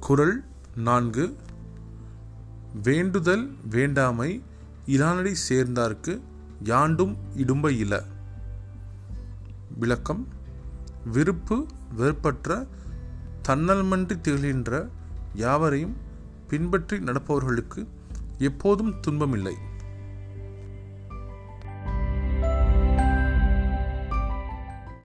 குரல் நான்கு. வேண்டுதல் வேண்டாமை இலானடி சேர்ந்தார்க்கு யாண்டும் இடும்ப இல. விளக்கம் விருப்பு வெறுப்பற்ற தன்னல்மன்றி திகழ்கின்ற யாவரையும் பின்பற்றி நடப்பவர்களுக்கு எப்போதும் துன்பமில்லை.